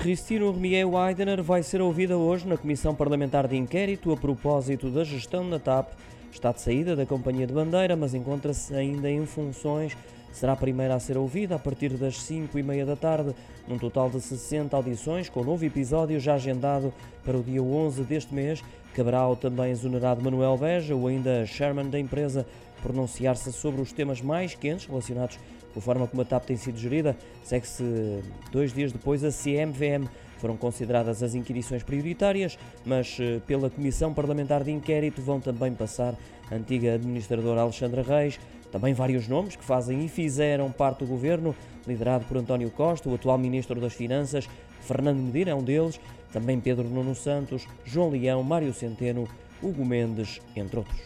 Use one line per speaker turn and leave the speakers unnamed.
Cristino Remier Weidener vai ser ouvida hoje na Comissão Parlamentar de Inquérito a propósito da gestão da TAP. Está de saída da Companhia de Bandeira, mas encontra-se ainda em funções. Será a primeira a ser ouvida a partir das 5 e meia da tarde, num total de 60 audições, com um novo episódio já agendado para o dia 11 deste mês. Caberá ao também exonerado Manuel Beja, ou ainda chairman da empresa, pronunciar-se sobre os temas mais quentes relacionados com a forma como a TAP tem sido gerida. Segue-se dois dias depois a CMVM. Foram consideradas as inquirições prioritárias, mas eh, pela Comissão Parlamentar de Inquérito vão também passar a antiga administradora Alexandra Reis, também vários nomes que fazem e fizeram parte do governo, liderado por António Costa, o atual Ministro das Finanças, Fernando Medina é um deles, também Pedro Nuno Santos, João Leão, Mário Centeno, Hugo Mendes, entre outros.